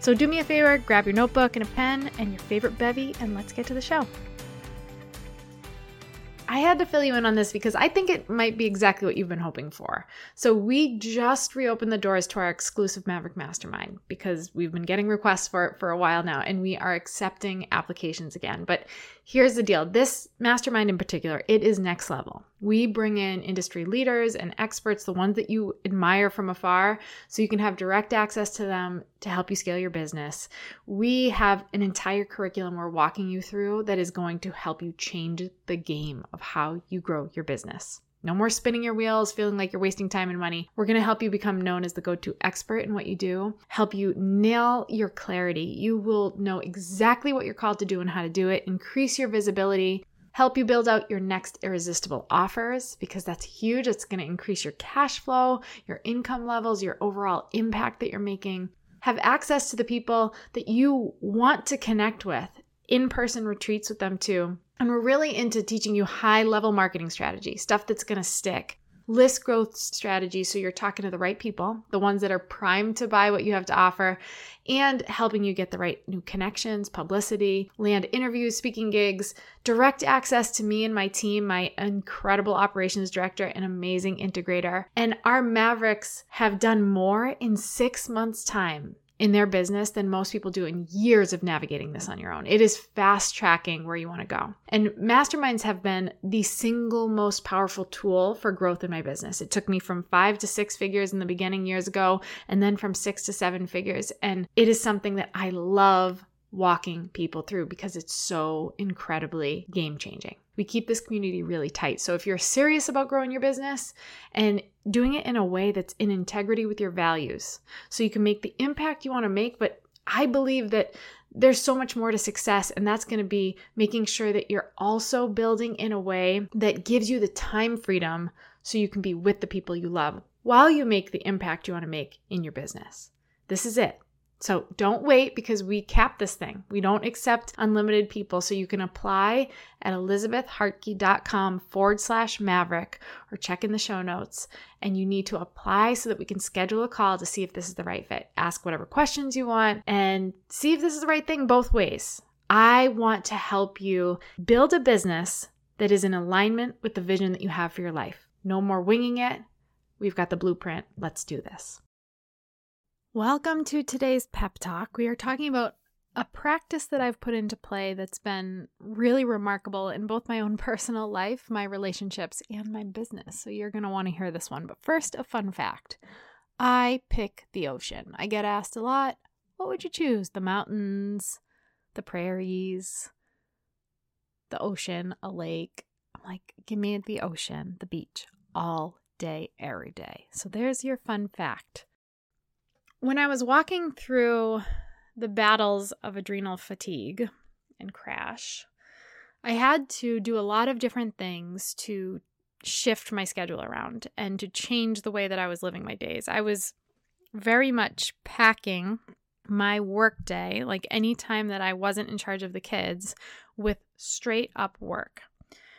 So do me a favor, grab your notebook and a pen and your favorite bevy, and let's get to the show. I had to fill you in on this because I think it might be exactly what you've been hoping for. So, we just reopened the doors to our exclusive Maverick Mastermind because we've been getting requests for it for a while now and we are accepting applications again. But here's the deal this mastermind in particular, it is next level. We bring in industry leaders and experts, the ones that you admire from afar, so you can have direct access to them to help you scale your business. We have an entire curriculum we're walking you through that is going to help you change the game of how you grow your business. No more spinning your wheels, feeling like you're wasting time and money. We're going to help you become known as the go to expert in what you do, help you nail your clarity. You will know exactly what you're called to do and how to do it, increase your visibility, help you build out your next irresistible offers because that's huge. It's going to increase your cash flow, your income levels, your overall impact that you're making. Have access to the people that you want to connect with, in person retreats with them too and we're really into teaching you high level marketing strategy, stuff that's going to stick. List growth strategy, so you're talking to the right people, the ones that are primed to buy what you have to offer, and helping you get the right new connections, publicity, land interviews, speaking gigs, direct access to me and my team, my incredible operations director and amazing integrator. And our Mavericks have done more in six months' time in their business than most people do in years of navigating this on your own. It is fast tracking where you want to go. And masterminds have been the single most powerful tool for growth in my business. It took me from five to six figures in the beginning years ago, and then from six to seven figures. And it is something that I love walking people through because it's so incredibly game changing. We keep this community really tight. So if you're serious about growing your business and doing it in a way that's in integrity with your values, so you can make the impact you want to make, but I believe that there's so much more to success, and that's going to be making sure that you're also building in a way that gives you the time freedom so you can be with the people you love while you make the impact you want to make in your business. This is it. So don't wait because we cap this thing. We don't accept unlimited people. So you can apply at elizabethhartke.com forward slash maverick or check in the show notes. And you need to apply so that we can schedule a call to see if this is the right fit. Ask whatever questions you want and see if this is the right thing both ways. I want to help you build a business that is in alignment with the vision that you have for your life. No more winging it. We've got the blueprint. Let's do this. Welcome to today's pep talk. We are talking about a practice that I've put into play that's been really remarkable in both my own personal life, my relationships, and my business. So you're going to want to hear this one. But first, a fun fact I pick the ocean. I get asked a lot what would you choose? The mountains, the prairies, the ocean, a lake. I'm like, give me the ocean, the beach, all day, every day. So there's your fun fact. When I was walking through the battles of adrenal fatigue and crash, I had to do a lot of different things to shift my schedule around and to change the way that I was living my days. I was very much packing my work day, like any time that I wasn't in charge of the kids, with straight up work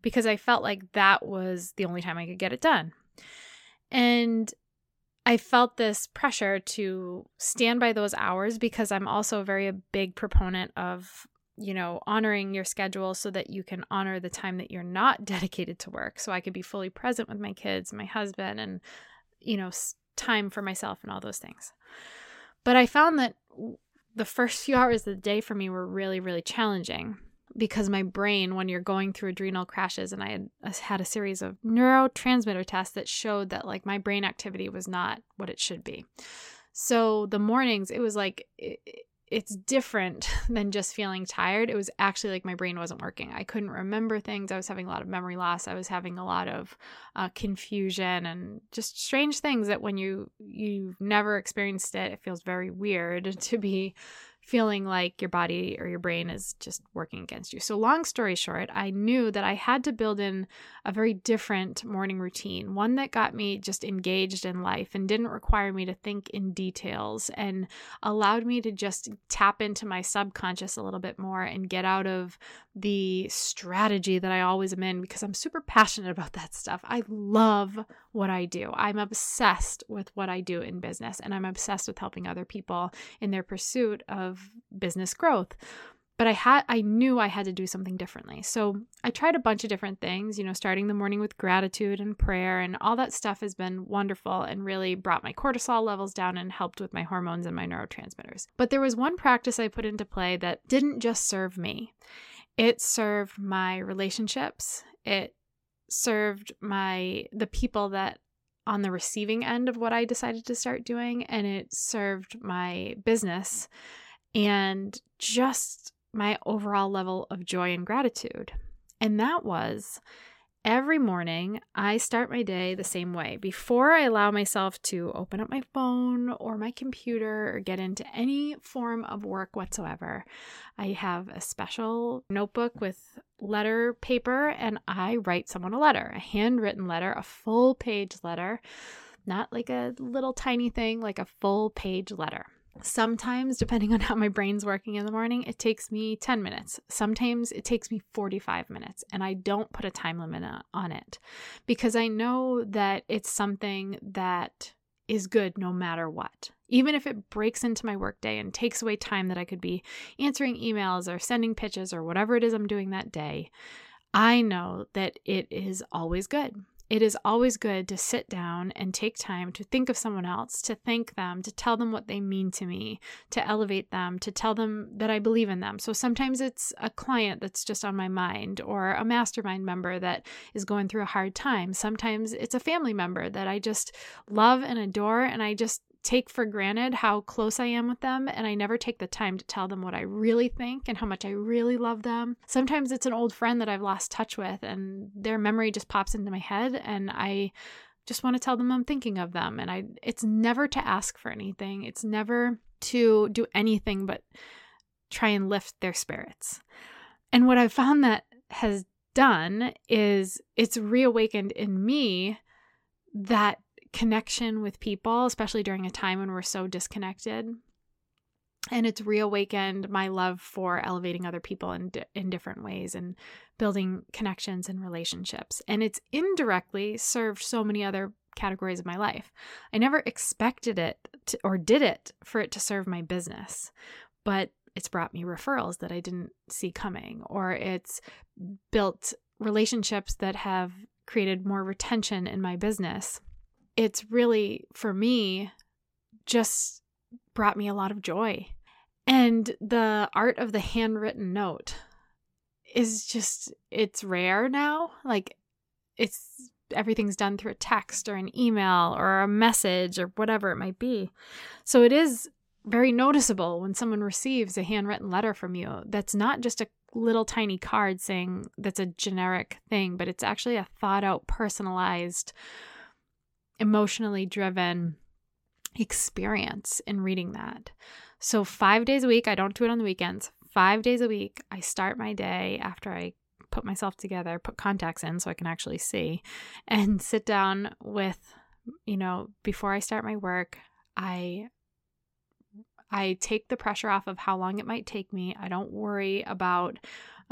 because I felt like that was the only time I could get it done. And I felt this pressure to stand by those hours because I'm also a very big proponent of you know, honoring your schedule so that you can honor the time that you're not dedicated to work. So I could be fully present with my kids, my husband, and, you know, time for myself and all those things. But I found that the first few hours of the day for me were really, really challenging because my brain, when you're going through adrenal crashes, and I had had a series of neurotransmitter tests that showed that like my brain activity was not what it should be. So the mornings, it was like, it, it's different than just feeling tired. It was actually like my brain wasn't working. I couldn't remember things. I was having a lot of memory loss. I was having a lot of uh, confusion and just strange things that when you you've never experienced it, it feels very weird to be feeling like your body or your brain is just working against you. So, long story short, I knew that I had to build in a very different morning routine, one that got me just engaged in life and didn't require me to think in details and allowed me to just tap into my subconscious a little bit more and get out of the strategy that I always am in because I'm super passionate about that stuff. I love what I do. I'm obsessed with what I do in business and I'm obsessed with helping other people in their pursuit of business growth. But I had I knew I had to do something differently. So I tried a bunch of different things, you know, starting the morning with gratitude and prayer and all that stuff has been wonderful and really brought my cortisol levels down and helped with my hormones and my neurotransmitters. But there was one practice I put into play that didn't just serve me. It served my relationships. It served my the people that on the receiving end of what I decided to start doing and it served my business and just my overall level of joy and gratitude. And that was Every morning, I start my day the same way. Before I allow myself to open up my phone or my computer or get into any form of work whatsoever, I have a special notebook with letter paper and I write someone a letter, a handwritten letter, a full page letter, not like a little tiny thing, like a full page letter. Sometimes, depending on how my brain's working in the morning, it takes me 10 minutes. Sometimes it takes me 45 minutes, and I don't put a time limit on it because I know that it's something that is good no matter what. Even if it breaks into my workday and takes away time that I could be answering emails or sending pitches or whatever it is I'm doing that day, I know that it is always good. It is always good to sit down and take time to think of someone else, to thank them, to tell them what they mean to me, to elevate them, to tell them that I believe in them. So sometimes it's a client that's just on my mind or a mastermind member that is going through a hard time. Sometimes it's a family member that I just love and adore and I just take for granted how close I am with them, and I never take the time to tell them what I really think and how much I really love them. Sometimes it's an old friend that I've lost touch with, and their memory just pops into my head, and I just want to tell them I'm thinking of them. And I, it's never to ask for anything, it's never to do anything but try and lift their spirits. And what I've found that has done is it's reawakened in me that connection with people, especially during a time when we're so disconnected. And it's reawakened my love for elevating other people in, in different ways and building connections and relationships. And it's indirectly served so many other categories of my life. I never expected it to, or did it for it to serve my business, but it's brought me referrals that I didn't see coming, or it's built relationships that have created more retention in my business it's really, for me, just brought me a lot of joy. And the art of the handwritten note is just, it's rare now. Like, it's everything's done through a text or an email or a message or whatever it might be. So it is very noticeable when someone receives a handwritten letter from you that's not just a little tiny card saying that's a generic thing, but it's actually a thought out, personalized emotionally driven experience in reading that. So, five days a week, I don't do it on the weekends. Five days a week, I start my day after I put myself together, put contacts in so I can actually see, and sit down with, you know, before I start my work, I I take the pressure off of how long it might take me. I don't worry about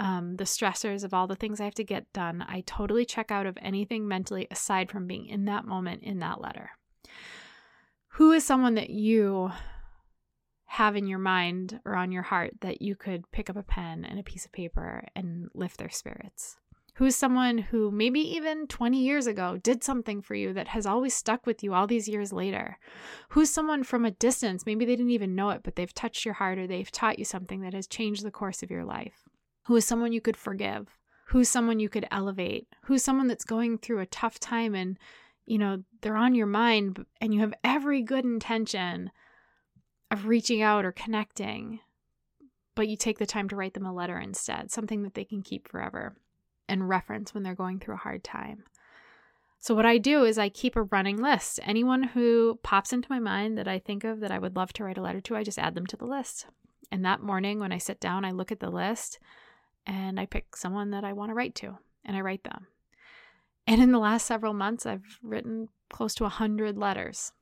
um, the stressors of all the things I have to get done. I totally check out of anything mentally aside from being in that moment in that letter. Who is someone that you have in your mind or on your heart that you could pick up a pen and a piece of paper and lift their spirits? Who's someone who maybe even 20 years ago did something for you that has always stuck with you all these years later? Who's someone from a distance, maybe they didn't even know it, but they've touched your heart or they've taught you something that has changed the course of your life? Who is someone you could forgive? Who's someone you could elevate? Who's someone that's going through a tough time and, you know, they're on your mind and you have every good intention of reaching out or connecting, but you take the time to write them a letter instead, something that they can keep forever and reference when they're going through a hard time. So, what I do is I keep a running list. Anyone who pops into my mind that I think of that I would love to write a letter to, I just add them to the list. And that morning, when I sit down, I look at the list and I pick someone that I want to write to and I write them. And in the last several months, I've written close to 100 letters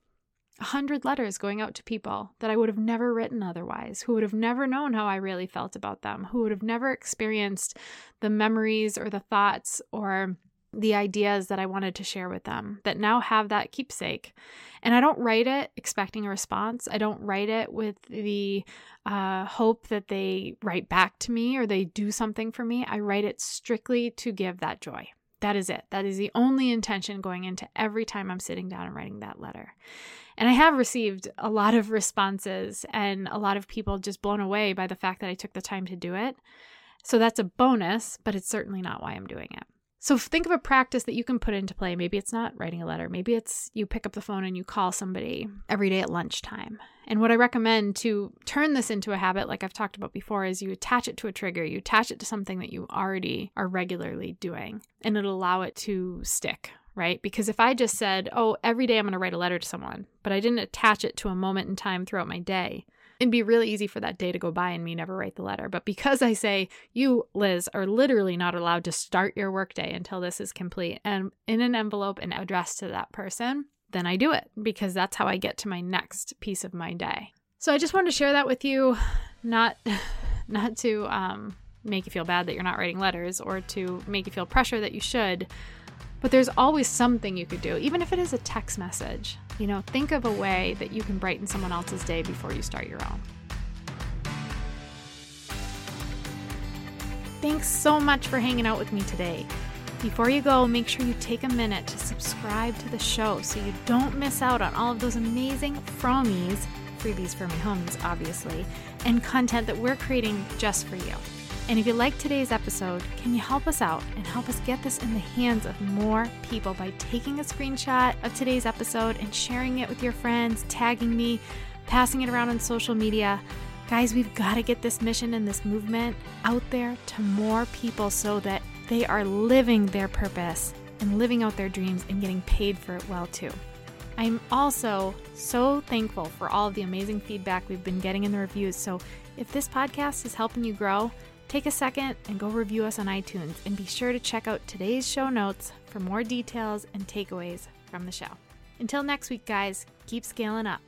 a hundred letters going out to people that I would have never written otherwise, who would have never known how I really felt about them, who would have never experienced the memories or the thoughts or the ideas that I wanted to share with them that now have that keepsake. And I don't write it expecting a response. I don't write it with the uh, hope that they write back to me or they do something for me. I write it strictly to give that joy. That is it. That is the only intention going into every time I'm sitting down and writing that letter. And I have received a lot of responses and a lot of people just blown away by the fact that I took the time to do it. So that's a bonus, but it's certainly not why I'm doing it. So think of a practice that you can put into play. Maybe it's not writing a letter. Maybe it's you pick up the phone and you call somebody every day at lunchtime. And what I recommend to turn this into a habit, like I've talked about before, is you attach it to a trigger. You attach it to something that you already are regularly doing, and it'll allow it to stick, right? Because if I just said, oh, every day I'm going to write a letter to someone, but I didn't attach it to a moment in time throughout my day, It'd be really easy for that day to go by and me never write the letter. But because I say, you, Liz, are literally not allowed to start your workday until this is complete and in an envelope and addressed to that person, then I do it because that's how I get to my next piece of my day. So I just wanted to share that with you, not not to um, make you feel bad that you're not writing letters or to make you feel pressure that you should, but there's always something you could do, even if it is a text message. You know, think of a way that you can brighten someone else's day before you start your own. Thanks so much for hanging out with me today. Before you go, make sure you take a minute to subscribe to the show so you don't miss out on all of those amazing fromies, freebies for my homies, obviously, and content that we're creating just for you. And if you like today's episode, can you help us out and help us get this in the hands of more people by taking a screenshot of today's episode and sharing it with your friends, tagging me, passing it around on social media? Guys, we've got to get this mission and this movement out there to more people so that they are living their purpose and living out their dreams and getting paid for it well too. I'm also so thankful for all of the amazing feedback we've been getting in the reviews. So if this podcast is helping you grow, Take a second and go review us on iTunes and be sure to check out today's show notes for more details and takeaways from the show. Until next week, guys, keep scaling up.